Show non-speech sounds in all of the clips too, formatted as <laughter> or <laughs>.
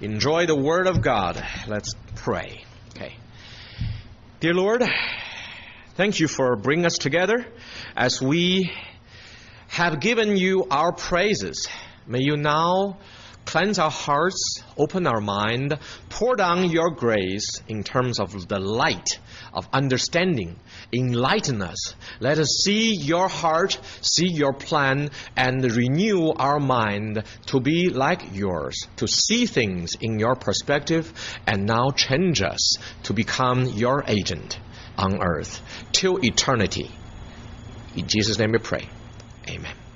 enjoy the Word of God. Let's pray. Okay. Dear Lord, thank you for bringing us together as we have given you our praises. May you now cleanse our hearts, open our mind, pour down your grace in terms of the light of understanding. Enlighten us. Let us see your heart, see your plan, and renew our mind to be like yours, to see things in your perspective, and now change us to become your agent on earth till eternity. In Jesus' name we pray. Amen.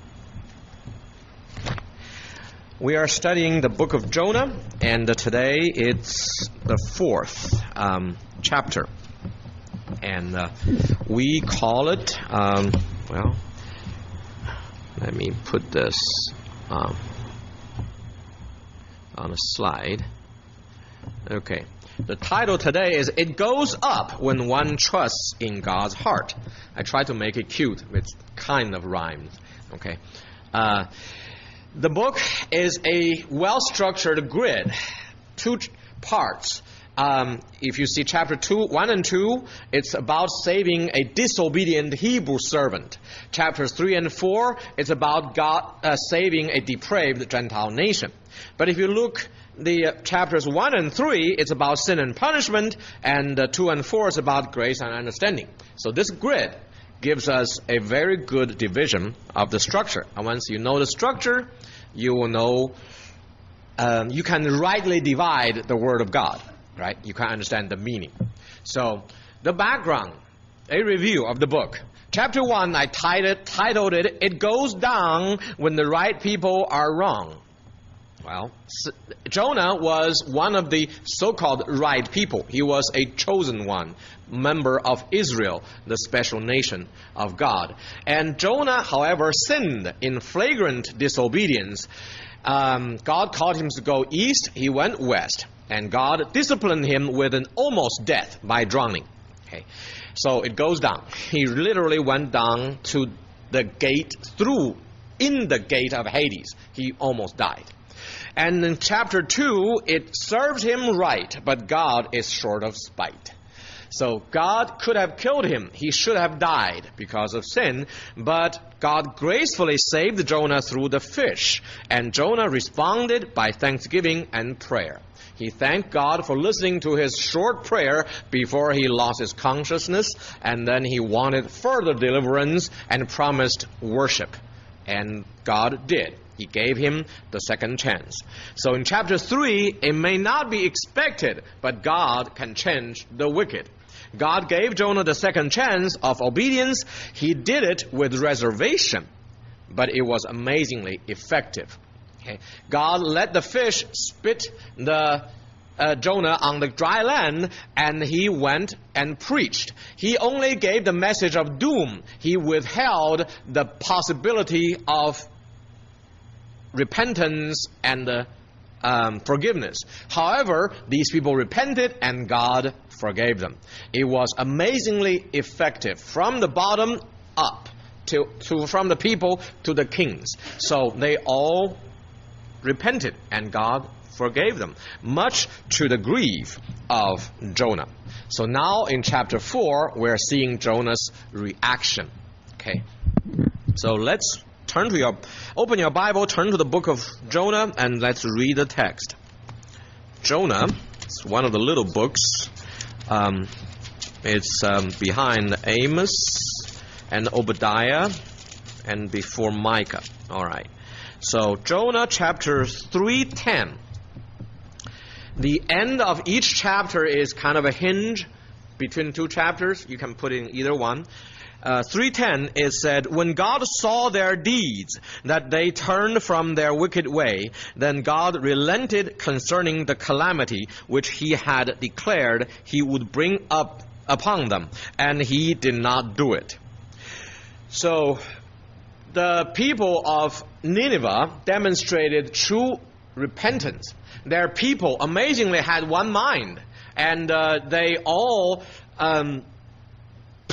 We are studying the book of Jonah, and today it's the fourth um, chapter. And uh, we call it, um, well, let me put this um, on a slide. Okay. The title today is It Goes Up When One Trusts in God's Heart. I try to make it cute. It's kind of rhymes. Okay. Uh, the book is a well structured grid, two parts. Um, if you see chapter two, one and two, it's about saving a disobedient Hebrew servant. Chapters three and four, it's about God uh, saving a depraved Gentile nation. But if you look the uh, chapters 1 and 3 it's about sin and punishment and uh, 2 and 4 is about grace and understanding so this grid gives us a very good division of the structure. And once you know the structure, you will know um, you can rightly divide the Word of God, right? You can understand the meaning. So, the background, a review of the book. Chapter 1, I titled it, It Goes Down When the Right People Are Wrong. Well, Jonah was one of the so called right people. He was a chosen one, member of Israel, the special nation of God. And Jonah, however, sinned in flagrant disobedience. Um, God called him to go east, he went west. And God disciplined him with an almost death by drowning. Okay. So it goes down. He literally went down to the gate, through, in the gate of Hades. He almost died. And in chapter 2, it serves him right, but God is short of spite. So God could have killed him. He should have died because of sin. But God gracefully saved Jonah through the fish. And Jonah responded by thanksgiving and prayer. He thanked God for listening to his short prayer before he lost his consciousness. And then he wanted further deliverance and promised worship. And God did. He gave him the second chance. So in chapter 3, it may not be expected, but God can change the wicked. God gave Jonah the second chance of obedience. He did it with reservation, but it was amazingly effective. Okay. God let the fish spit the uh, Jonah on the dry land, and he went and preached. He only gave the message of doom. He withheld the possibility of repentance and uh, um, forgiveness. However, these people repented and God forgave them. It was amazingly effective from the bottom up to, to from the people to the kings. So they all repented and God forgave them, much to the grief of Jonah. So now in chapter 4, we're seeing Jonah's reaction. Okay. So let's turn to your, open your Bible, turn to the book of Jonah, and let's read the text. Jonah is one of the little books. Um, it's um, behind Amos and Obadiah and before Micah. All right. So Jonah chapter 310. The end of each chapter is kind of a hinge between two chapters. You can put in either one. Uh, 310 is said, When God saw their deeds, that they turned from their wicked way, then God relented concerning the calamity which he had declared he would bring up upon them, and he did not do it. So, the people of Nineveh demonstrated true repentance. Their people amazingly had one mind, and uh, they all um,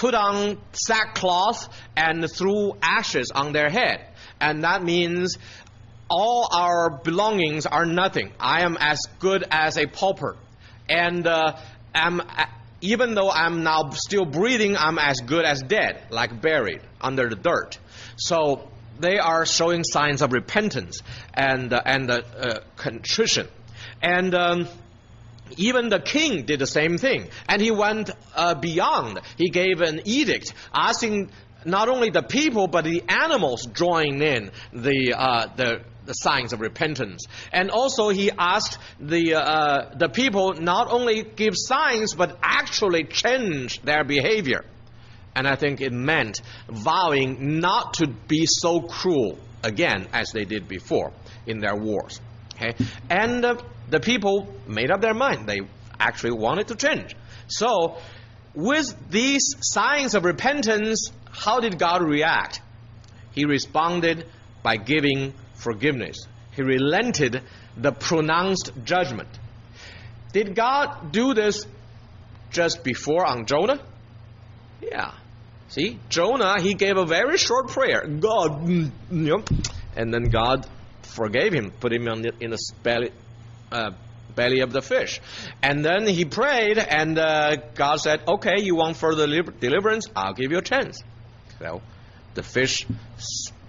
put on sackcloth and threw ashes on their head. And that means all our belongings are nothing. I am as good as a pauper. And uh, am, uh, even though I'm now still breathing, I'm as good as dead, like buried under the dirt. So they are showing signs of repentance and, uh, and uh, uh, contrition. And um, even the king did the same thing. And he went uh, beyond. He gave an edict asking not only the people, but the animals join in the, uh, the, the signs of repentance. And also he asked the, uh, the people not only give signs, but actually change their behavior. And I think it meant vowing not to be so cruel again as they did before in their wars. Okay? And uh, the people made up their mind. They actually wanted to change. So, with these signs of repentance, how did God react? He responded by giving forgiveness. He relented the pronounced judgment. Did God do this just before on Jonah? Yeah. See, Jonah, he gave a very short prayer. God, mm, and then God forgave him, put him in belly, uh, belly of the fish. And then he prayed, and uh, God said, Okay, you want further deliverance? I'll give you a chance. So the fish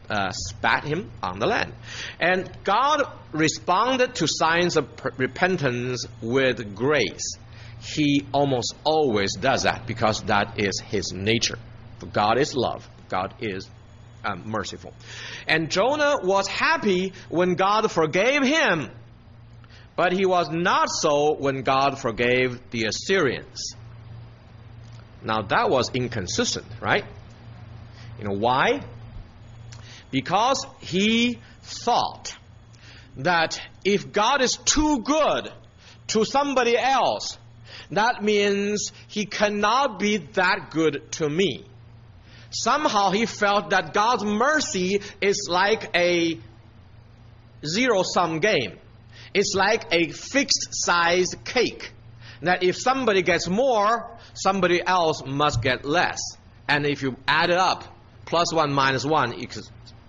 uh, spat him on the land. And God responded to signs of repentance with grace. He almost always does that because that is his nature. For God is love. God is um, merciful. And Jonah was happy when God forgave him, but he was not so when God forgave the Assyrians. Now that was inconsistent, right? You know why? Because he thought that if God is too good to somebody else, that means he cannot be that good to me somehow he felt that God's mercy is like a zero sum game. It's like a fixed size cake. That if somebody gets more, somebody else must get less. And if you add it up, plus one minus one,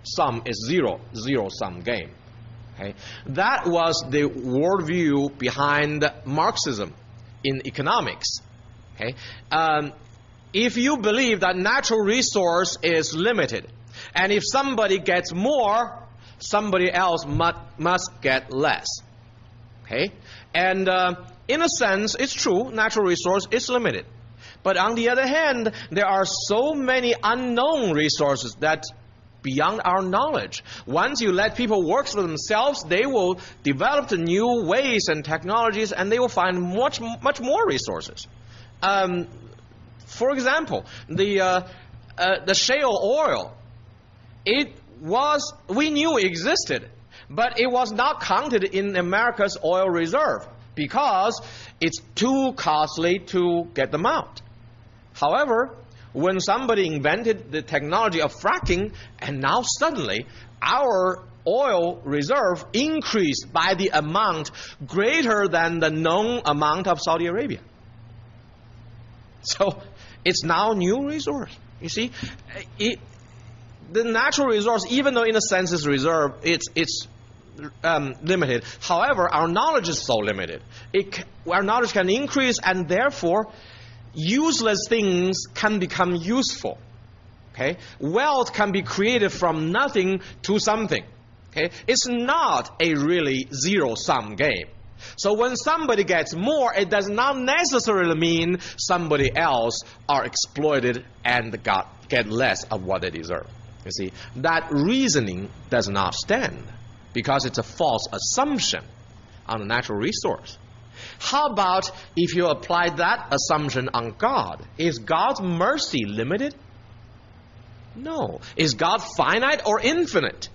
sum is zero, zero sum game. Okay? That was the worldview behind Marxism in economics. Okay? Um, if you believe that natural resource is limited, and if somebody gets more, somebody else must, must get less. Okay? And uh, in a sense, it's true, natural resource is limited. But on the other hand, there are so many unknown resources that beyond our knowledge. Once you let people work for themselves, they will develop the new ways and technologies, and they will find much, much more resources. Um, for example, the, uh, uh, the shale oil, it was, we knew existed, but it was not counted in America's oil reserve because it's too costly to get them out. However, when somebody invented the technology of fracking, and now suddenly our oil reserve increased by the amount greater than the known amount of Saudi Arabia. So it's now new resource. You see, it, the natural resource, even though in a sense it's reserved, it's it's um, limited. However, our knowledge is so limited. It, our knowledge can increase, and therefore, useless things can become useful. Okay, wealth can be created from nothing to something. Okay, it's not a really zero sum game. So when somebody gets more, it does not necessarily mean somebody else are exploited and got, get less of what they deserve. You see, that reasoning does not stand because it's a false assumption on a natural resource. How about if you apply that assumption on God? Is God's mercy limited? No. Is God finite or infinite?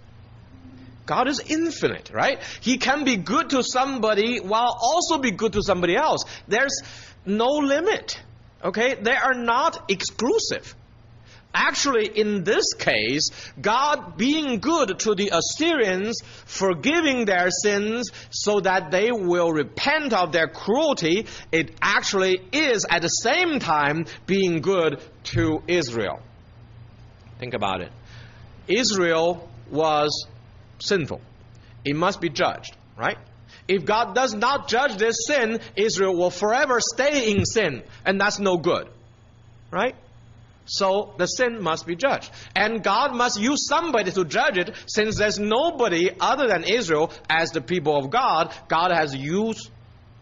God is infinite, right? He can be good to somebody while also be good to somebody else. There's no limit. Okay? They are not exclusive. Actually, in this case, God being good to the Assyrians, forgiving their sins so that they will repent of their cruelty, it actually is at the same time being good to Israel. Think about it. Israel was sinful. it must be judged, right? If God does not judge this sin, Israel will forever stay in sin, and that's no good, right? So the sin must be judged. And God must use somebody to judge it, since there's nobody other than Israel as the people of God. God has used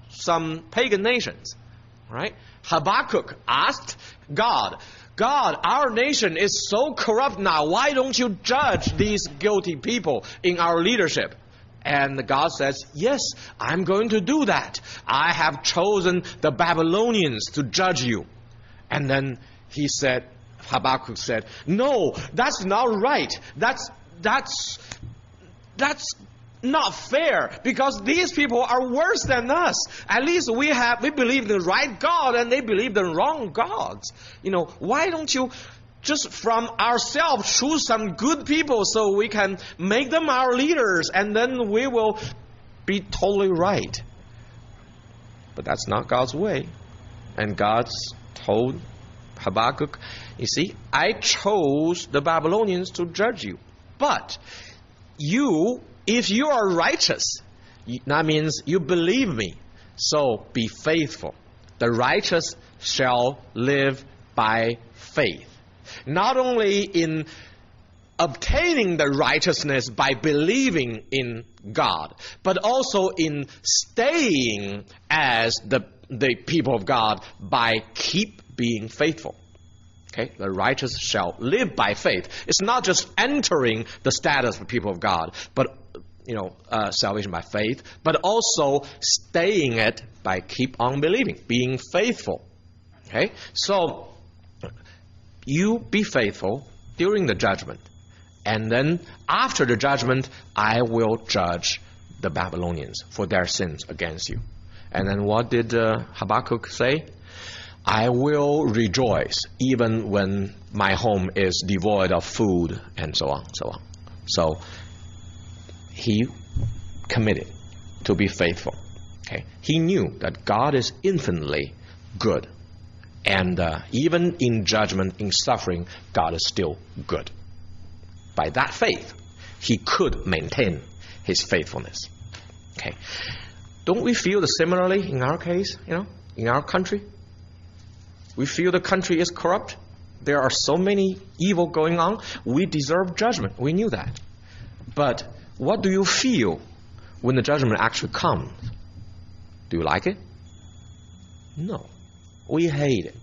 some pagan nations, right? Habakkuk asked God, God, our nation is so corrupt now. Why don't you judge these guilty people in our leadership? And God says, Yes, I'm going to do that. I have chosen the Babylonians to judge you. And then he said, Habakkuk said, No, that's not right. That's, that's, that's not fair because these people are worse than us. At least we have we believe the right God and they believe the wrong gods. You know, why don't you just from ourselves choose some good people so we can make them our leaders and then we will be totally right. But that's not God's way. And God's told Habakkuk, you see, I chose the Babylonians to judge you. But you if you are righteous, that means you believe me. So be faithful. The righteous shall live by faith. Not only in obtaining the righteousness by believing in God, but also in staying as the, the people of God by keep being faithful. Okay, the righteous shall live by faith. It's not just entering the status of people of God, but you know, uh, salvation by faith, but also staying it by keep on believing, being faithful. Okay, so you be faithful during the judgment, and then after the judgment, I will judge the Babylonians for their sins against you. And then what did uh, Habakkuk say? I will rejoice even when my home is devoid of food and so on, so on. So he committed to be faithful. Okay, he knew that God is infinitely good, and uh, even in judgment, in suffering, God is still good. By that faith, he could maintain his faithfulness. Okay, don't we feel the similarly in our case? You know, in our country, we feel the country is corrupt. There are so many evil going on. We deserve judgment. We knew that, but what do you feel when the judgment actually comes? Do you like it? No. We hate it.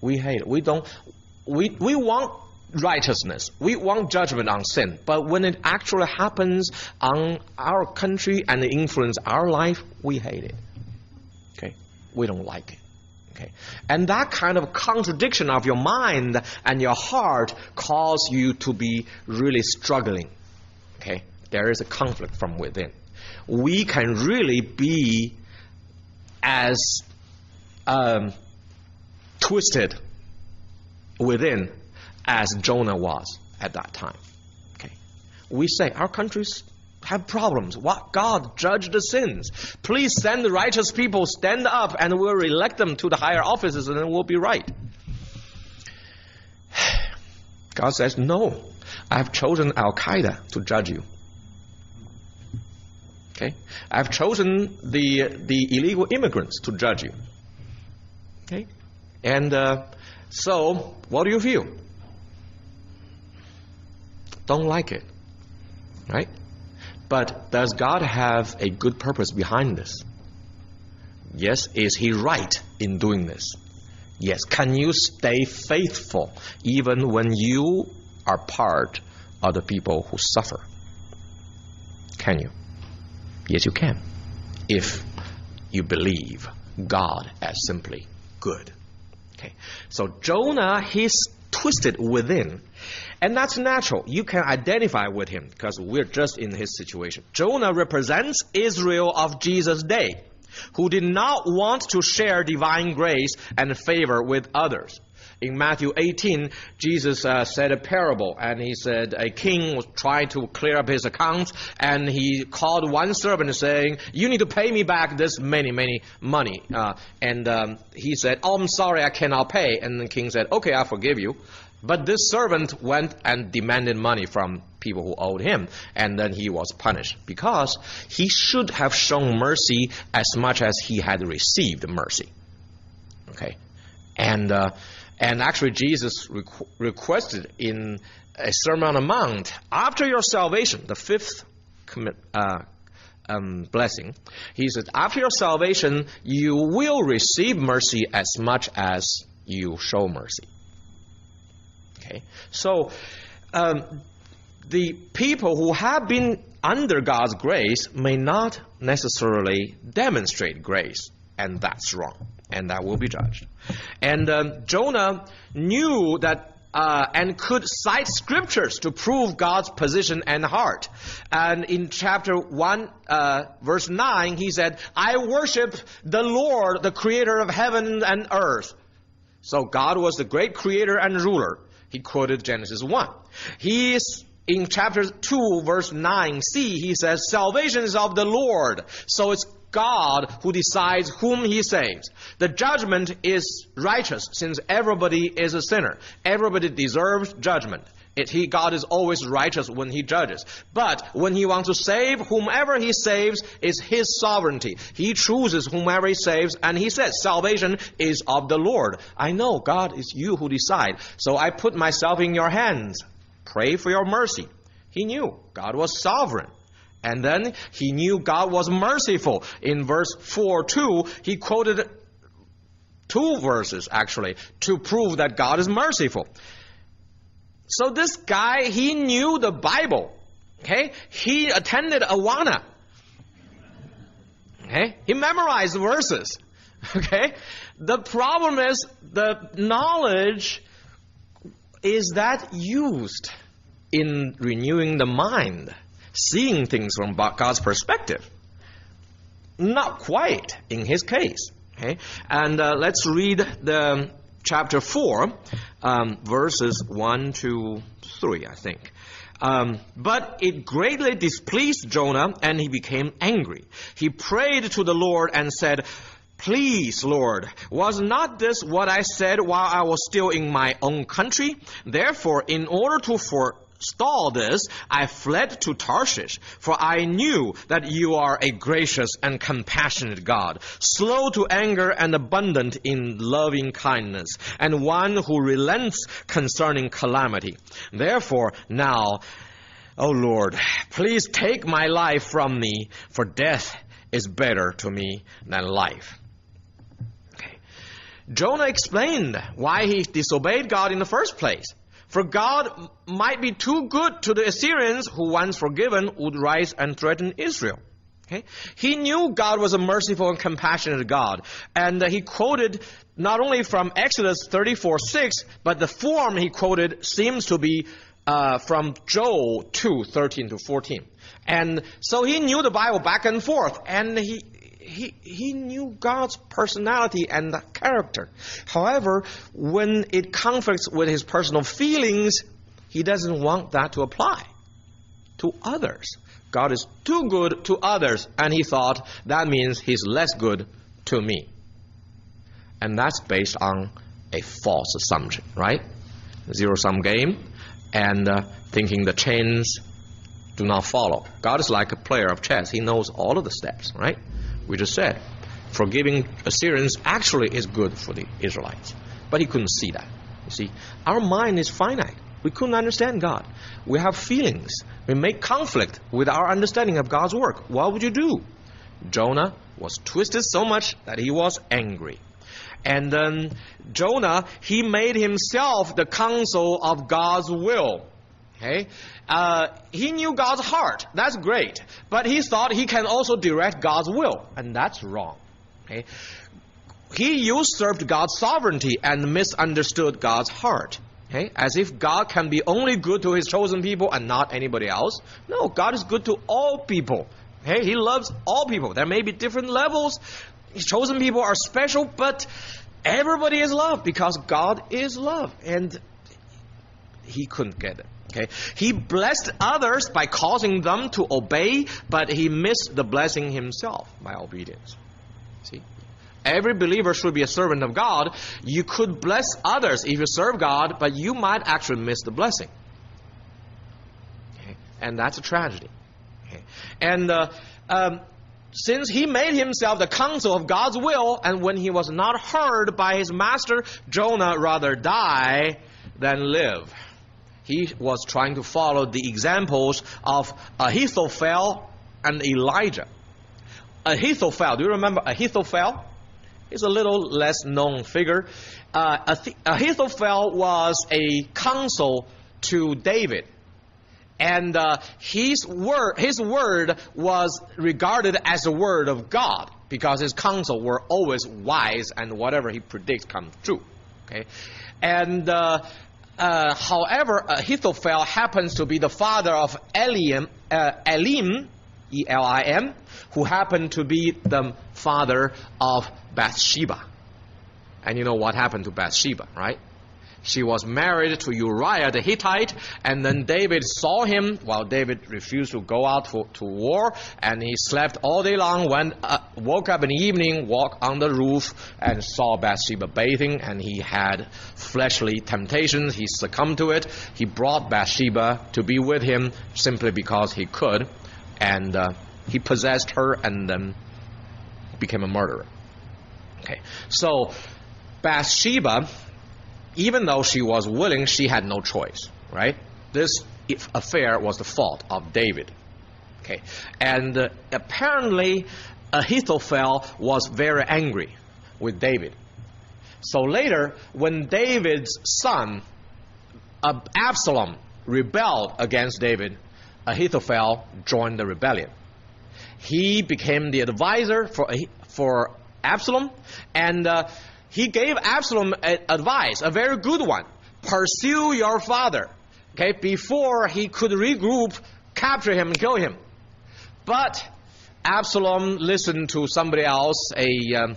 We hate it. We don't we we want righteousness. We want judgment on sin. But when it actually happens on our country and influence our life, we hate it. Okay? We don't like it. Okay. And that kind of contradiction of your mind and your heart cause you to be really struggling. Okay? there is a conflict from within. We can really be as um, twisted within as Jonah was at that time. Okay, we say our countries have problems. What God judge the sins? Please send the righteous people stand up, and we'll elect them to the higher offices, and then we'll be right. <sighs> God says, No, I have chosen Al Qaeda to judge you. Okay? I've chosen the, the illegal immigrants to judge you. Okay? And uh, so, what do you feel? Don't like it. Right? But does God have a good purpose behind this? Yes, is He right in doing this? Yes. Can you stay faithful even when you are part of the people who suffer? Can you? Yes, you can. If you believe God as simply good. Okay. So Jonah, he's twisted within. And that's natural. You can identify with him because we're just in his situation. Jonah represents Israel of Jesus' day, who did not want to share divine grace and favor with others in Matthew 18, Jesus uh, said a parable, and he said a king was trying to clear up his accounts, and he called one servant saying, "You need to pay me back this many, many money." Uh, and um, he said, "Oh, I'm sorry, I cannot pay." And the king said, "Okay, I forgive you." But this servant went and demanded money from people who owed him, and then he was punished because he should have shown mercy as much as he had received mercy. Okay, and uh, and actually Jesus requ- requested in a Sermon on after your salvation, the fifth commit, uh, um, blessing. He said, after your salvation, you will receive mercy as much as you show mercy. Okay, so um, the people who have been under God's grace may not necessarily demonstrate grace, and that's wrong, and that will be judged. And um, Jonah knew that uh, and could cite scriptures to prove God's position and heart. And in chapter 1, uh, verse 9, he said, I worship the Lord, the creator of heaven and earth. So God was the great creator and ruler. He quoted Genesis 1. He's in chapter 2, verse 9c, he says, Salvation is of the Lord. So it's God who decides whom he saves. The judgment is righteous since everybody is a sinner. Everybody deserves judgment. It, he, God is always righteous when He judges. But when He wants to save, whomever He saves is His sovereignty. He chooses whomever He saves, and He says, salvation is of the Lord. I know, God, is you who decide. So I put myself in your hands. Pray for your mercy. He knew God was sovereign. And then he knew God was merciful. In verse 4 2, he quoted two verses actually to prove that God is merciful. So this guy, he knew the Bible. Okay? He attended Awana. Okay? He memorized verses. <laughs> Okay? The problem is the knowledge is that used in renewing the mind seeing things from God's perspective. Not quite in his case. Okay? And uh, let's read the chapter 4, um, verses 1 to 3, I think. Um, but it greatly displeased Jonah, and he became angry. He prayed to the Lord and said, Please, Lord, was not this what I said while I was still in my own country? Therefore, in order to for stall this, I fled to Tarshish, for I knew that you are a gracious and compassionate God, slow to anger and abundant in loving kindness, and one who relents concerning calamity. Therefore, now, O Lord, please take my life from me, for death is better to me than life. Jonah explained why he disobeyed God in the first place. For God might be too good to the Assyrians who once forgiven would rise and threaten Israel. Okay? He knew God was a merciful and compassionate God. And uh, he quoted not only from Exodus 34 6, but the form he quoted seems to be uh, from Joel 2 13 to 14. And so he knew the Bible back and forth. And he, he, he knew God's personality and character. However, when it conflicts with his personal feelings, he doesn't want that to apply to others. God is too good to others, and he thought that means he's less good to me. And that's based on a false assumption, right? Zero sum game, and uh, thinking the chains do not follow. God is like a player of chess, he knows all of the steps, right? We just said, forgiving Assyrians actually is good for the Israelites. But he couldn't see that. You see, our mind is finite. We couldn't understand God. We have feelings. We make conflict with our understanding of God's work. What would you do? Jonah was twisted so much that he was angry. And then Jonah, he made himself the counsel of God's will. Okay? Uh, he knew God's heart. That's great. But he thought he can also direct God's will. And that's wrong. Okay? He usurped God's sovereignty and misunderstood God's heart. Okay? As if God can be only good to his chosen people and not anybody else. No, God is good to all people. Okay? He loves all people. There may be different levels. His chosen people are special, but everybody is loved because God is love. And he couldn't get it. Okay? He blessed others by causing them to obey, but he missed the blessing himself by obedience. See? every believer should be a servant of God. You could bless others if you serve God, but you might actually miss the blessing. Okay? And that's a tragedy. Okay? And uh, um, since he made himself the counsel of God's will, and when he was not heard by his master, Jonah rather die than live. He was trying to follow the examples of Ahithophel and Elijah. Ahithophel, do you remember Ahithophel? He's a little less known figure. Uh, Ahithophel was a counsel to David and uh, his word his word was regarded as the word of God because his counsel were always wise and whatever he predicts comes true. Okay, and uh, uh, however, Ahithophel happens to be the father of Elim, uh, Elim, E L I M, who happened to be the father of Bathsheba. And you know what happened to Bathsheba, right? She was married to Uriah the Hittite, and then David saw him while David refused to go out to, to war, and he slept all day long. When uh, woke up in the evening, walked on the roof, and saw Bathsheba bathing, and he had fleshly temptations. He succumbed to it. He brought Bathsheba to be with him simply because he could, and uh, he possessed her, and then became a murderer. Okay, so Bathsheba even though she was willing, she had no choice, right? This affair was the fault of David. Okay, and uh, apparently Ahithophel was very angry with David. So later, when David's son uh, Absalom rebelled against David, Ahithophel joined the rebellion. He became the advisor for for Absalom, and uh, he gave Absalom advice, a very good one. Pursue your father, okay, before he could regroup, capture him, and kill him. But Absalom listened to somebody else, a, um,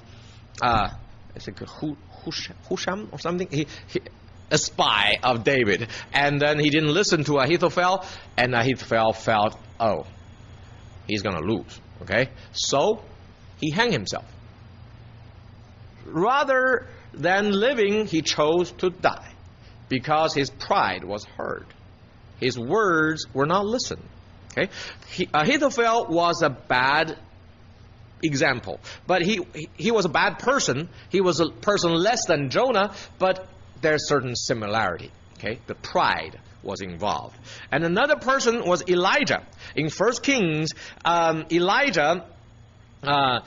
uh, I think Husham or something. He, he, a spy of David. And then he didn't listen to Ahithophel, and Ahithophel felt, oh, he's going to lose. Okay? So he hanged himself. Rather than living, he chose to die because his pride was hurt. His words were not listened. Okay? He, Ahithophel was a bad example, but he, he was a bad person. He was a person less than Jonah, but there's certain similarity. Okay? The pride was involved. And another person was Elijah. In First Kings, um, Elijah uh,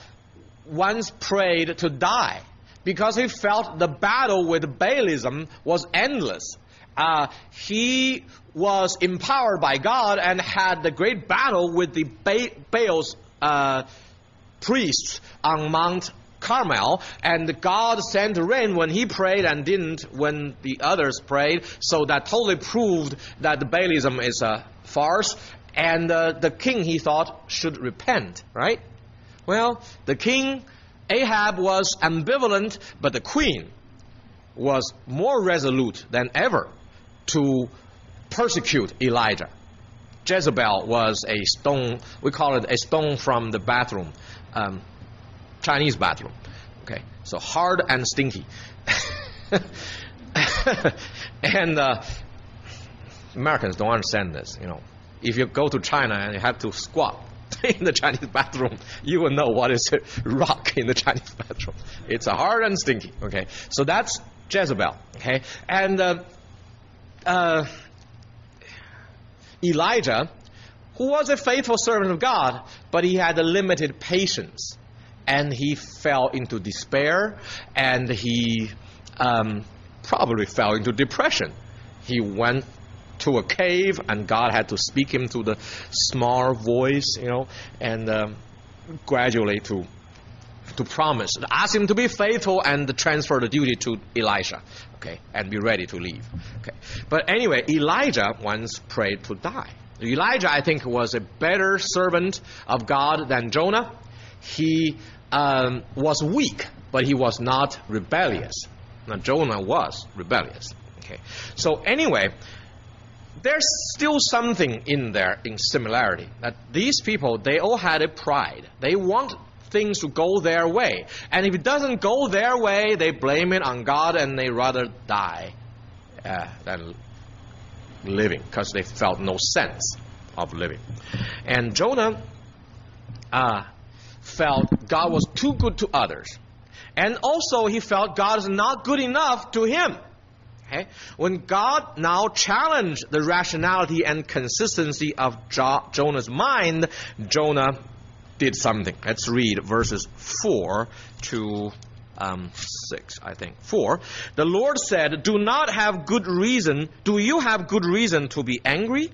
once prayed to die because he felt the battle with Baalism was endless. Uh, he was empowered by God and had the great battle with the ba- Baal's uh, priests on Mount Carmel, and God sent rain when he prayed and didn't when the others prayed. So that totally proved that Baalism is a farce, and uh, the king he thought should repent, right? Well, the king Ahab was ambivalent, but the queen was more resolute than ever to persecute Elijah. Jezebel was a stone, we call it a stone from the bathroom, um, Chinese bathroom. Okay, so hard and stinky. <laughs> and uh, Americans don't understand this, you know. If you go to China and you have to squat, in the Chinese bathroom, you will know what is rock in the Chinese bathroom. It's hard and stinky. Okay, so that's Jezebel. Okay, and uh, uh, Elijah, who was a faithful servant of God, but he had a limited patience, and he fell into despair, and he um, probably fell into depression. He went to a cave, and God had to speak him through the small voice, you know, and um, gradually to to promise, ask him to be faithful and transfer the duty to Elisha, okay, and be ready to leave. Okay, but anyway, Elijah once prayed to die. Elijah, I think, was a better servant of God than Jonah. He um, was weak, but he was not rebellious. Now, Jonah was rebellious. Okay, so anyway, there's still something in there in similarity that these people they all had a pride they want things to go their way. And if it doesn't go their way, they blame it on God and they rather die uh, than living because they felt no sense of living. And Jonah uh, felt God was too good to others. And also, he felt God is not good enough to him. Okay? When God now challenged the rationality and consistency of jo- Jonah's mind, Jonah did something. Let's read verses 4 to um, 6, I think. 4. The Lord said, Do not have good reason. Do you have good reason to be angry?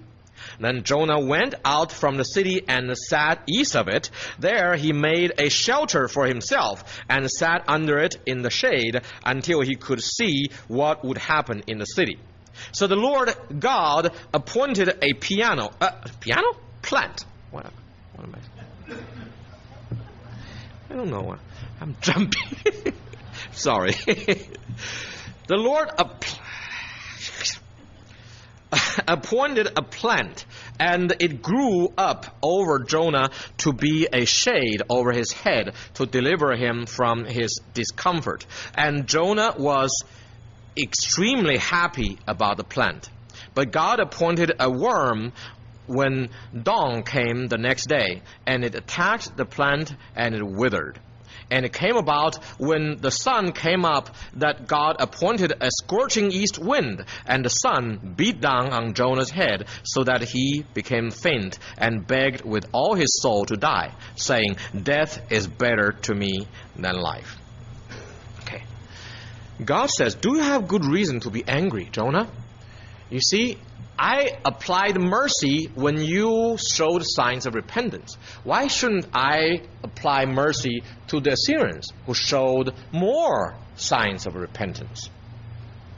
Then Jonah went out from the city and sat east of it. There he made a shelter for himself and sat under it in the shade until he could see what would happen in the city. So the Lord God appointed a piano, uh, piano plant. What, what am I? I don't know. I'm <laughs> jumping. Sorry. <laughs> the Lord appointed <laughs> a plant, and it grew up over Jonah to be a shade over his head to deliver him from his discomfort. And Jonah was extremely happy about the plant. But God appointed a worm when dawn came the next day, and it attacked the plant and it withered. And it came about when the sun came up that God appointed a scorching east wind, and the sun beat down on Jonah's head so that he became faint and begged with all his soul to die, saying, Death is better to me than life. Okay. God says, Do you have good reason to be angry, Jonah? You see, I applied mercy when you showed signs of repentance. Why shouldn't I apply mercy to the Assyrians who showed more signs of repentance?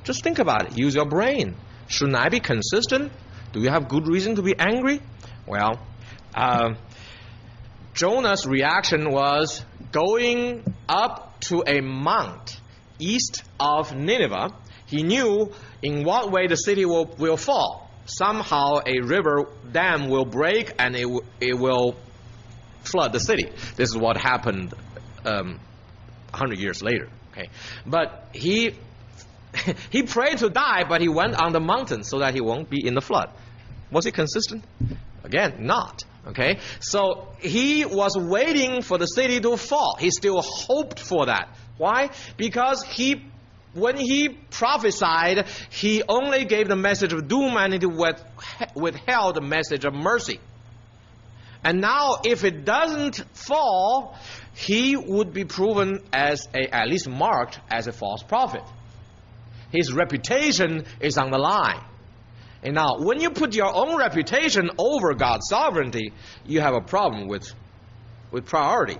Just think about it. Use your brain. Shouldn't I be consistent? Do you have good reason to be angry? Well, uh, Jonah's reaction was going up to a mount east of Nineveh. He knew in what way the city will, will fall somehow a river dam will break and it, it will flood the city. This is what happened um, 100 years later. Okay, but he <laughs> he prayed to die, but he went on the mountain so that he won't be in the flood. Was he consistent? Again, not. Okay, so he was waiting for the city to fall. He still hoped for that. Why? Because he when he prophesied, he only gave the message of doom and he withheld the message of mercy. And now, if it doesn't fall, he would be proven as a, at least marked as a false prophet. His reputation is on the line. And now, when you put your own reputation over God's sovereignty, you have a problem with, with priority,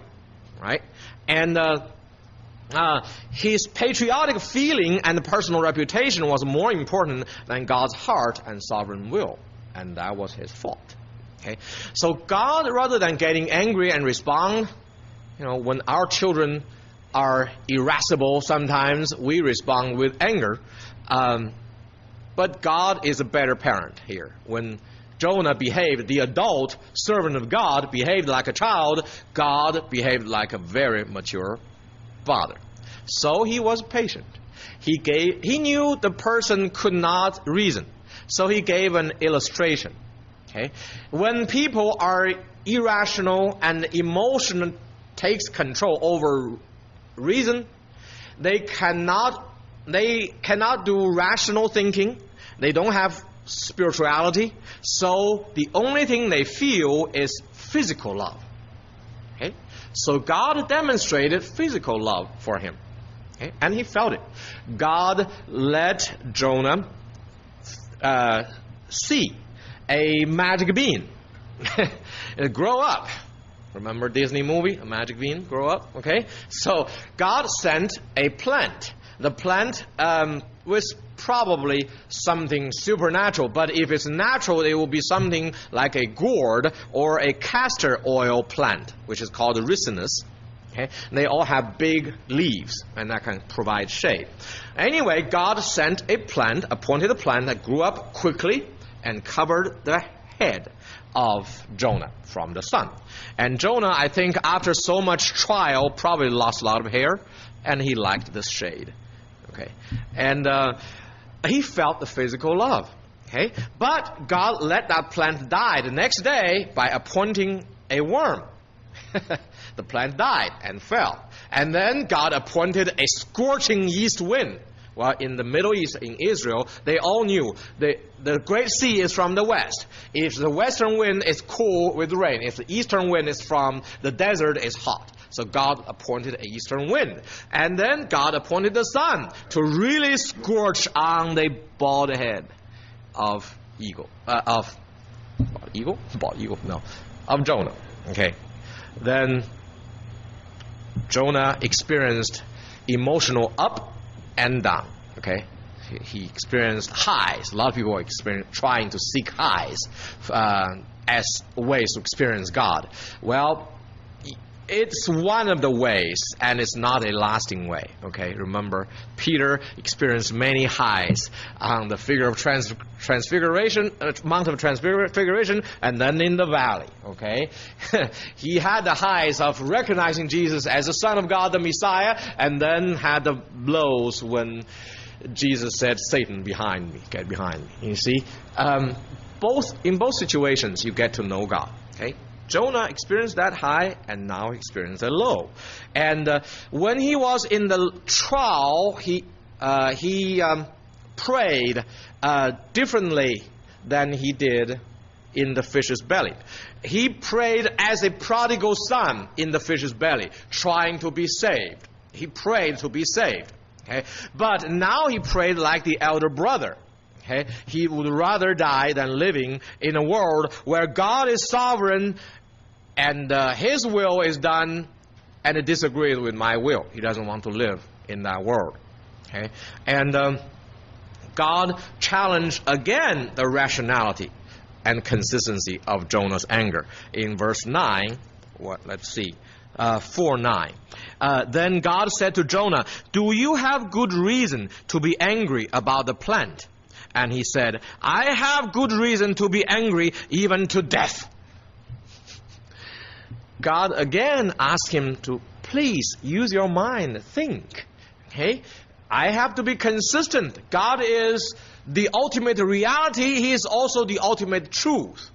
right? And uh, uh, his patriotic feeling and personal reputation was more important than God's heart and sovereign will, and that was his fault. Okay, so God, rather than getting angry and respond, you know, when our children are irascible, sometimes we respond with anger. Um, but God is a better parent here. When Jonah behaved, the adult servant of God behaved like a child, God behaved like a very mature father. So he was patient. He gave he knew the person could not reason. So he gave an illustration. Okay? When people are irrational and emotion takes control over reason, they cannot they cannot do rational thinking. They don't have spirituality. So the only thing they feel is physical love. So God demonstrated physical love for him. Okay? And he felt it. God let Jonah uh, see a magic bean <laughs> grow up. Remember Disney movie, a magic bean grow up? Okay? So God sent a plant. The plant um, was probably something supernatural, but if it's natural, it will be something like a gourd or a castor oil plant, which is called ricinus. Okay? They all have big leaves, and that can provide shade. Anyway, God sent a plant, appointed a plant that grew up quickly and covered the head of Jonah from the sun. And Jonah, I think, after so much trial, probably lost a lot of hair, and he liked the shade. Okay, and uh, he felt the physical love. Okay, but God let that plant die the next day by appointing a worm. <laughs> the plant died and fell. And then God appointed a scorching east wind. Well, in the Middle East, in Israel, they all knew the, the Great Sea is from the west. If the western wind is cool with rain, if the eastern wind is from the desert, it's hot. So God appointed an eastern wind. And then God appointed the sun to really scorch on the bald head of eagle, uh, of eagle? Bald eagle? No. Of Jonah. Okay. Then Jonah experienced emotional up and down. Okay, he, experienced highs. A lot of people are trying to seek highs uh, as ways to experience God. Well, it's one of the ways, and it's not a lasting way. Okay, remember, Peter experienced many highs on the figure of trans- transfiguration, uh, Mount of Transfiguration, and then in the valley. Okay, <laughs> he had the highs of recognizing Jesus as the Son of God, the Messiah, and then had the blows when Jesus said, "Satan, behind me, get behind me." You see, um, both in both situations, you get to know God. Okay. Jonah experienced that high and now experienced a low. And uh, when he was in the trial, he, uh, he um, prayed uh, differently than he did in the fish's belly. He prayed as a prodigal son in the fish's belly, trying to be saved. He prayed to be saved. Okay? But now he prayed like the elder brother. Okay? He would rather die than living in a world where God is sovereign and uh, his will is done and it disagrees with my will. He doesn't want to live in that world. Okay? And um, God challenged again the rationality and consistency of Jonah's anger. In verse 9, what, let's see, uh, 4 9. Uh, then God said to Jonah, Do you have good reason to be angry about the plant? And he said, I have good reason to be angry even to death. God again asked him to please use your mind, think. Okay? I have to be consistent. God is the ultimate reality. He is also the ultimate truth.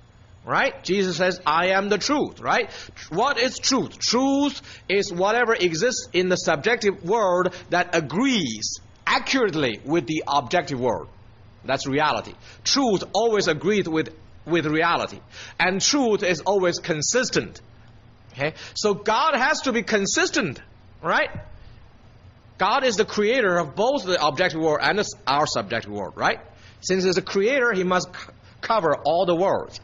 Right? Jesus says, I am the truth, right? What is truth? Truth is whatever exists in the subjective world that agrees accurately with the objective world. That's reality. Truth always agrees with, with reality. And truth is always consistent. Okay? So God has to be consistent, right? God is the creator of both the objective world and our subjective world, right? Since he's a creator, he must cover all the worlds.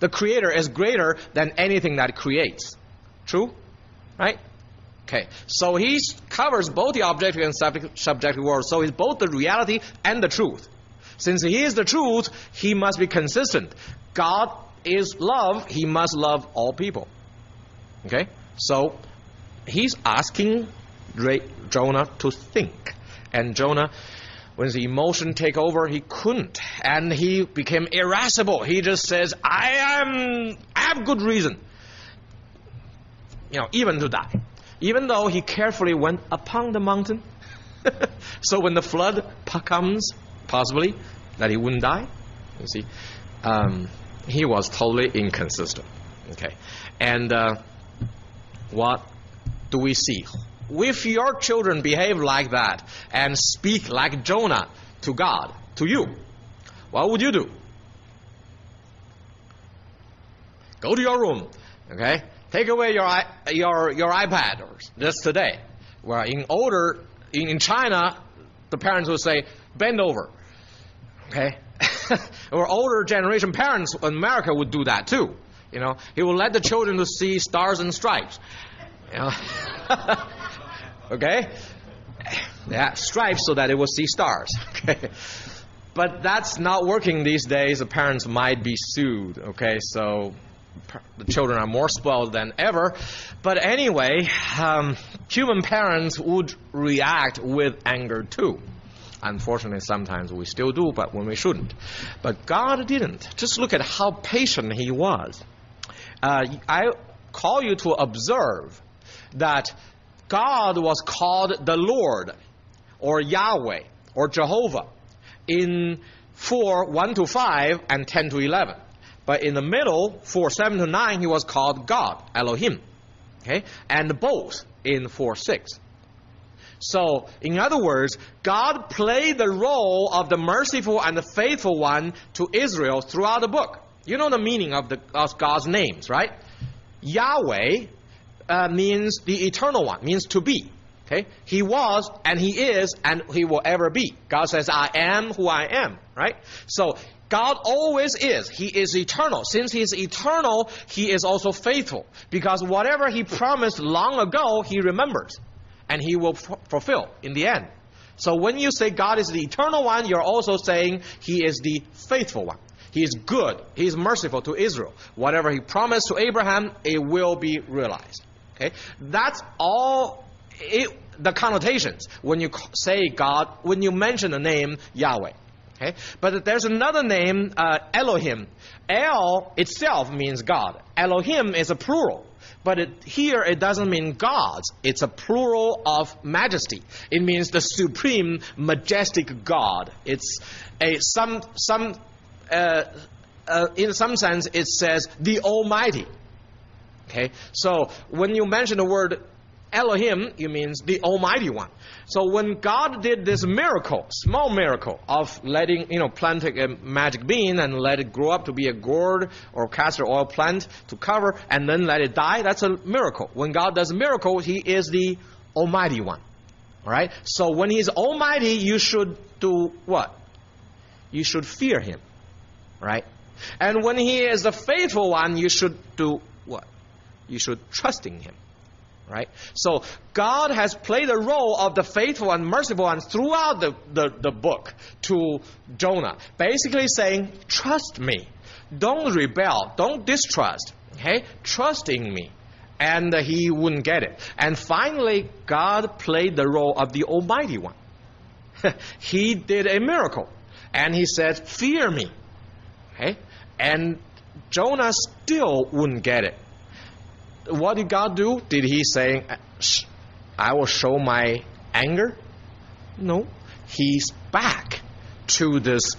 The creator is greater than anything that creates. True? Right? Okay. So he covers both the objective and subjective world. So he's both the reality and the truth. Since he is the truth, he must be consistent. God is love. He must love all people. Okay? So he's asking Jonah to think. And Jonah, when the emotion take over, he couldn't. And he became irascible. He just says, I am I have good reason. You know, even to die. Even though he carefully went upon the mountain. <laughs> so when the flood comes, possibly, that he wouldn't die. You see? Um, he was totally inconsistent. Okay. And uh, what do we see? If your children behave like that and speak like Jonah to God, to you, what would you do? Go to your room, okay? Take away your your your iPad or just today. Where in older in China, the parents would say, "Bend over," okay? <laughs> or older generation parents in America would do that too. You know, he will let the children to see stars and stripes. You know? <laughs> okay? Yeah, stripes so that it will see stars. <laughs> Okay? But that's not working these days. The parents might be sued. Okay, so the children are more spoiled than ever. But anyway, um, human parents would react with anger too. Unfortunately, sometimes we still do, but when we shouldn't. But God didn't. Just look at how patient He was. Uh, I call you to observe that God was called the Lord, or Yahweh, or Jehovah, in 4 1 to 5 and 10 to 11. But in the middle, 4 7 to 9, he was called God, Elohim. Okay? And both in 4 6. So, in other words, God played the role of the merciful and the faithful one to Israel throughout the book. You know the meaning of, the, of God's names, right? Yahweh uh, means the eternal one, means to be. Okay? He was and he is and he will ever be. God says, I am who I am, right? So God always is. He is eternal. Since He is eternal, He is also faithful. Because whatever He promised long ago, He remembers. And He will fulfill in the end. So when you say God is the eternal one, you're also saying He is the faithful one. He is good. He is merciful to Israel. Whatever He promised to Abraham, it will be realized. Okay? That's all it, the connotations when you say God, when you mention the name Yahweh. Okay? But there's another name, uh, Elohim. El itself means God. Elohim is a plural. But it, here it doesn't mean gods. It's a plural of majesty. It means the supreme, majestic God. It's a some some uh, uh, in some sense it says the Almighty. Okay, so when you mention the word Elohim, it means the Almighty One. So when God did this miracle, small miracle of letting, you know, planting a magic bean and let it grow up to be a gourd or castor oil plant to cover and then let it die, that's a miracle. When God does a miracle, He is the Almighty One. Alright? So when He's Almighty, you should do what? You should fear Him. Right? And when He is the faithful one, you should do what? You should trust in Him right? So God has played the role of the faithful and merciful one throughout the, the, the book to Jonah, basically saying, trust me. Don't rebel. Don't distrust. Okay? Trust in me. And he wouldn't get it. And finally, God played the role of the Almighty One. <laughs> he did a miracle. And he said, Fear me. Okay? And Jonah still wouldn't get it what did God do? Did He say, I will show my anger? No. He's back to this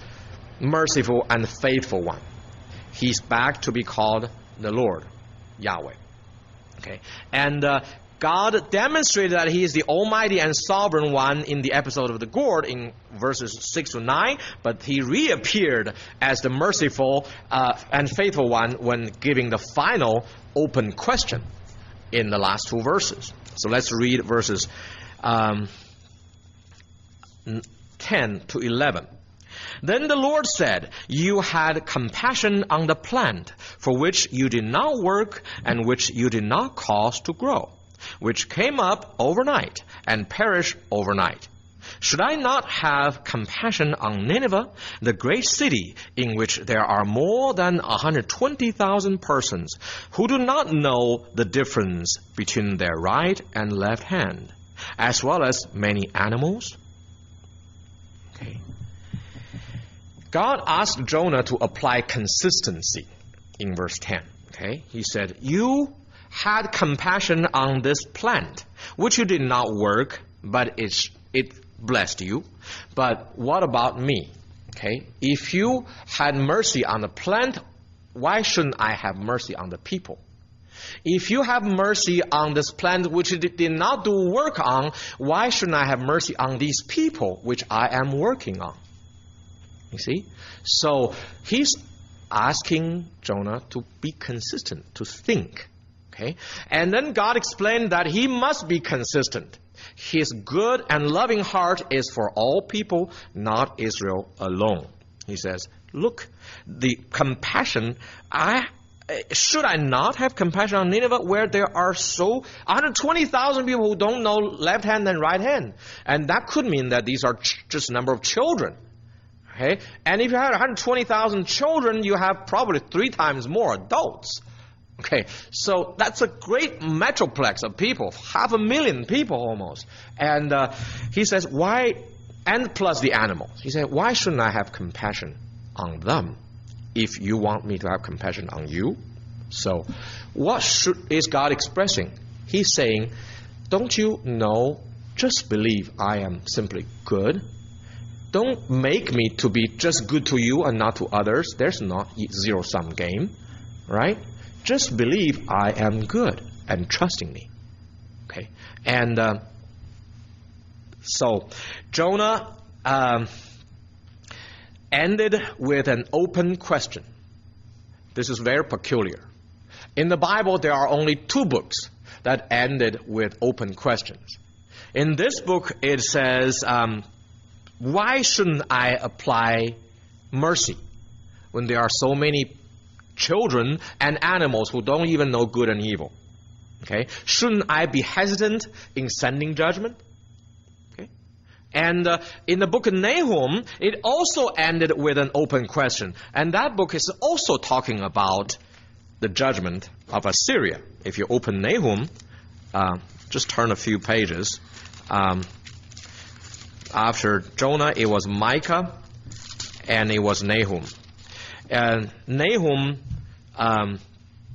merciful and faithful one. He's back to be called the Lord, Yahweh. Okay. And uh, God demonstrated that He is the Almighty and Sovereign One in the episode of the gourd in verses 6 to 9, but He reappeared as the merciful uh, and faithful one when giving the final open question in the last two verses. So let's read verses um, 10 to 11. Then the Lord said, You had compassion on the plant for which you did not work and which you did not cause to grow which came up overnight and perished overnight. Should I not have compassion on Nineveh, the great city in which there are more than 120,000 persons who do not know the difference between their right and left hand, as well as many animals? Okay. God asked Jonah to apply consistency in verse 10. Okay. He said, You had compassion on this plant, which you did not work, but it, it blessed you. But what about me? Okay, if you had mercy on the plant, why shouldn't I have mercy on the people? If you have mercy on this plant which did not do work on, why shouldn't I have mercy on these people which I am working on? You see? So he's asking Jonah to be consistent, to think. Okay? And then God explained that he must be consistent. His good and loving heart is for all people, not Israel alone. He says, look, the compassion, I, should I not have compassion on Nineveh where there are so 120,000 people who don't know left hand and right hand? And that could mean that these are ch- just a number of children. Okay? And if you have 120,000 children, you have probably three times more adults. Okay, so that's a great metroplex of people, half a million people almost. And uh, he says, why and plus the animals. He said, Why shouldn't I have compassion on them if you want me to have compassion on you? So, what should, is God expressing? He's saying, Don't you know? Just believe I am simply good. Don't make me to be just good to you and not to others. There's not zero sum game, right? Just believe I am good and trusting me. Okay, and uh, so Jonah um, ended with an open question. This is very peculiar. In the Bible, there are only two books that ended with open questions. In this book, it says, um, Why shouldn't I apply mercy when there are so many children and animals who don't even know good and evil? Okay, shouldn't I be hesitant in sending judgment? Okay, and uh, in the book of Nahum, it also ended with an open question, and that book is also talking about the judgment of Assyria. If you open Nahum, uh, just turn a few pages. Um, after Jonah, it was Micah, and it was Nahum. And Nahum um,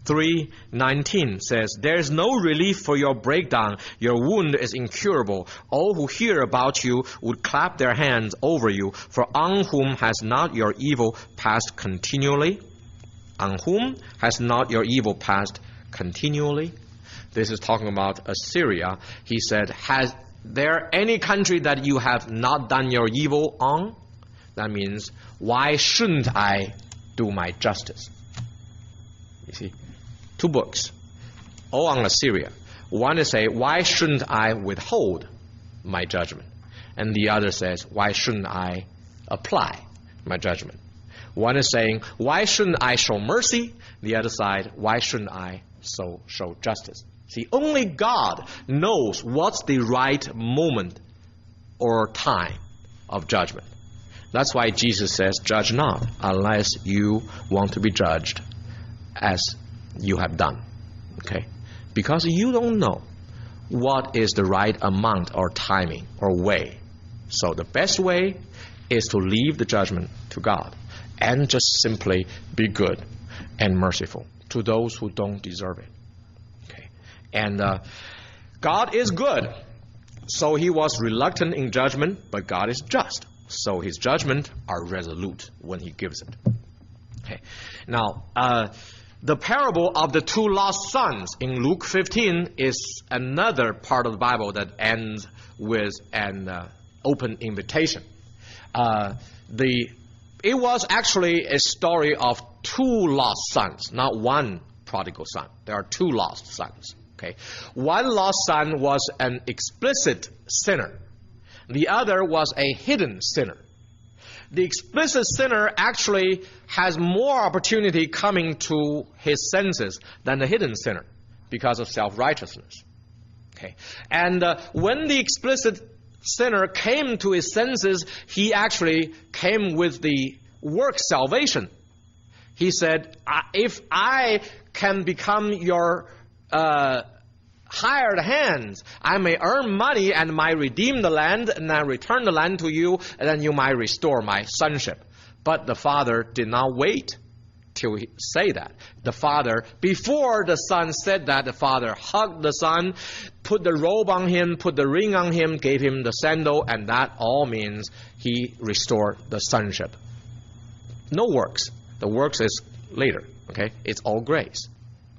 3:19 says, "There is no relief for your breakdown. Your wound is incurable. All who hear about you would clap their hands over you. For on whom has not your evil passed continually? On whom has not your evil passed continually?" This is talking about Assyria. He said, "Has there any country that you have not done your evil on?" That means, why shouldn't I do my justice? You see, two books, all on Assyria. One is say, why shouldn't I withhold my judgment? And the other says, why shouldn't I apply my judgment? One is saying, why shouldn't I show mercy? The other side, why shouldn't I so show justice? See, only God knows what's the right moment or time of judgment. That's why Jesus says, Judge not unless you want to be judged as you have done. Okay? Because you don't know what is the right amount or timing or way. So the best way is to leave the judgment to God and just simply be good and merciful to those who don't deserve it. Okay? And uh, God is good. So he was reluctant in judgment, but God is just. So his judgment are resolute when he gives it. Okay. Now, uh, the parable of the two lost sons in Luke 15 is another part of the Bible that ends with an uh, open invitation. Uh, the it was actually a story of two lost sons, not one prodigal son. There are two lost sons. Okay, one lost son was an explicit sinner. The other was a hidden sinner the explicit sinner actually has more opportunity coming to his senses than the hidden sinner because of self righteousness. Okay, and uh, when the explicit sinner came to his senses, he actually came with the work salvation. He said, "If I can become your uh, hired hands. I may earn money and might redeem the land and I return the land to you, and then you might restore my sonship. But the father did not wait till he say that. The father, before the son said that, the father hugged the son, put the robe on him, put the ring on him, gave him the sandal, and that all means he restored the sonship. No works. The works is later. Okay, it's all grace.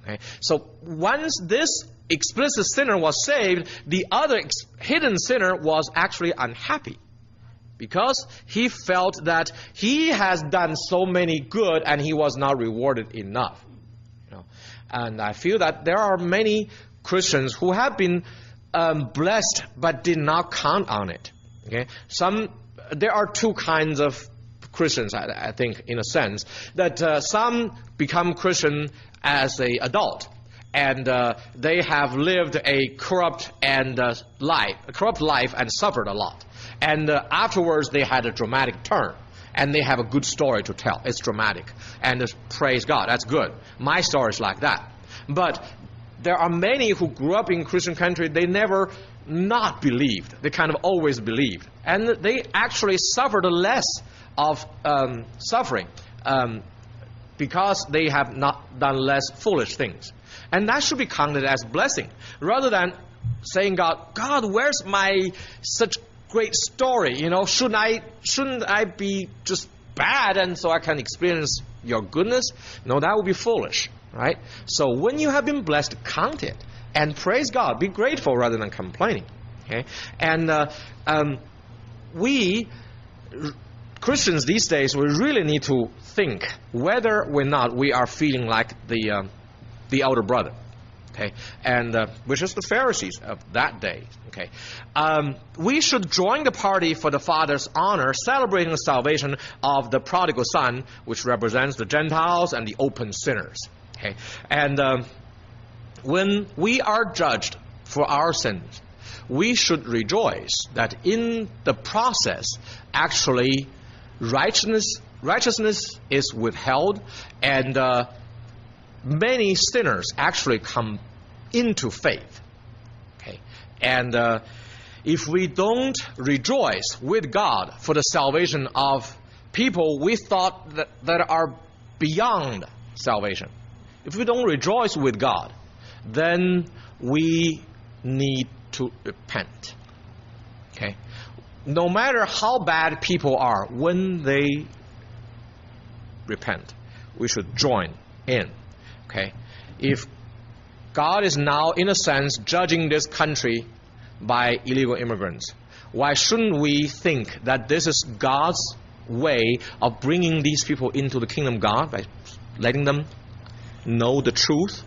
Okay, so once this explicit sinner was saved, the other hidden sinner was actually unhappy because he felt that he has done so many good and he was not rewarded enough. You know? And I feel that there are many Christians who have been um, blessed but did not count on it. Okay, some there are two kinds of Christians, I, I think, in a sense that uh, some become Christian as a adult and uh, they have lived a corrupt and uh, life, a corrupt life, and suffered a lot. And uh, afterwards, they had a dramatic turn, and they have a good story to tell. It's dramatic, and praise God, that's good. My story is like that, but there are many who grew up in Christian country. They never not believed. They kind of always believed. And they actually suffered less of um, suffering um, because they have not done less foolish things. And that should be counted as blessing rather than saying, God, God, where's my such great story? You know, shouldn't I, shouldn't I be just bad and so I can experience your goodness? No, that would be foolish, right? So when you have been blessed, count it and praise God. Be grateful rather than complaining. Okay, and uh, um, we Christians these days we really need to think whether or not we are feeling like the uh, the elder brother. Okay, and uh, which is the Pharisees of that day. Okay, um, we should join the party for the Father's honor, celebrating the salvation of the prodigal son, which represents the Gentiles and the open sinners. Okay, and um, when we are judged for our sins, we should rejoice that in the process, actually, righteousness, righteousness is withheld, and uh, many sinners actually come into faith. Okay, and uh, if we don't rejoice with God for the salvation of people we thought that, that are beyond salvation, if we don't rejoice with God, then we need to repent. Okay? No matter how bad people are, when they repent, we should join in. Okay? If God is now, in a sense, judging this country by illegal immigrants, why shouldn't we think that this is God's way of bringing these people into the kingdom of God by letting them know the truth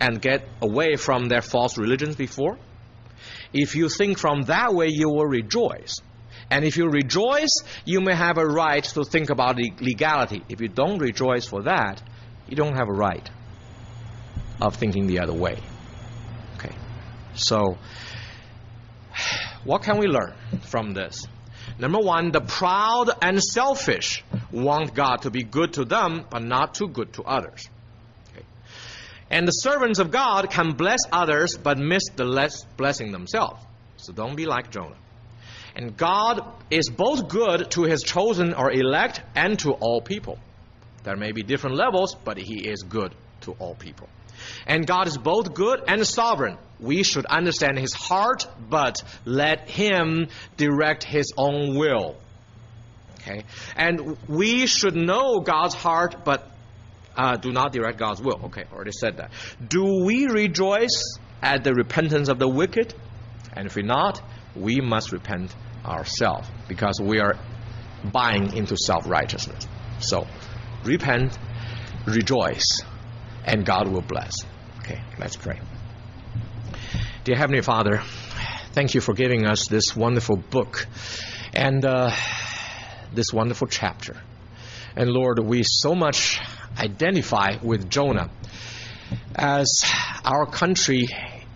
and get away from their false religions before? If you think from that way, you will rejoice. And if you rejoice, you may have a right to think about legality. If you don't rejoice for that, you don't have a right of thinking the other way. Okay. So, what can we learn from this? Number one, the proud and selfish want God to be good to them, but not too good to others. And the servants of God can bless others but miss the less blessing themselves. So don't be like Jonah. And God is both good to his chosen or elect and to all people. There may be different levels, but he is good to all people. And God is both good and sovereign. We should understand his heart, but let him direct his own will. Okay? And we should know God's heart, but uh, do not direct God's will. Okay, already said that. Do we rejoice at the repentance of the wicked? And if we not, we must repent ourselves because we are buying into self righteousness. So, repent, rejoice, and God will bless. Okay, let's pray. Dear Heavenly Father, thank you for giving us this wonderful book and uh, this wonderful chapter. And Lord, we so much identify with Jonah as our country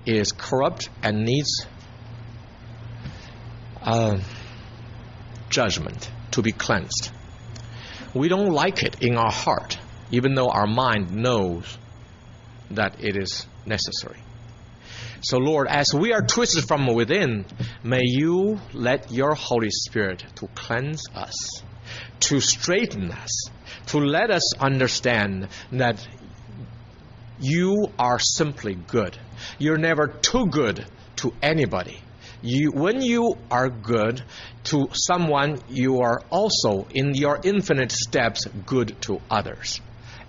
is corrupt and needs uh, judgment to be cleansed. We don't like it in our heart, even though our mind knows that it is necessary. So, Lord, as we are twisted from within, may you let your Holy Spirit to cleanse us, to straighten us, to let us understand that you are simply good. You're never too good to anybody. You, when you are good to someone, you are also, in your infinite steps, good to others.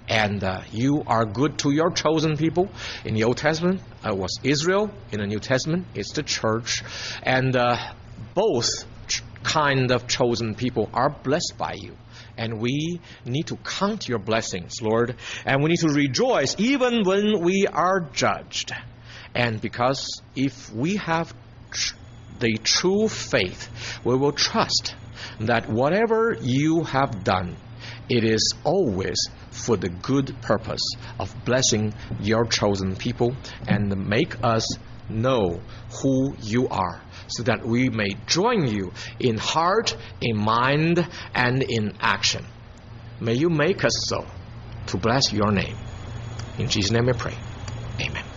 And uh, you are good to your chosen people. In the Old Testament, it was Israel. In the New Testament, it's the church. And uh, both kind of chosen people are blessed by you. And we need to count your blessings, Lord. And we need to rejoice even when we are judged. And because if we have tr- the true faith, we will trust that whatever you have done, it is always for the good purpose of blessing your chosen people and make us know who you are so that we may join you in heart, in mind, and in action. May you make us so to bless your name. In Jesus' name I pray.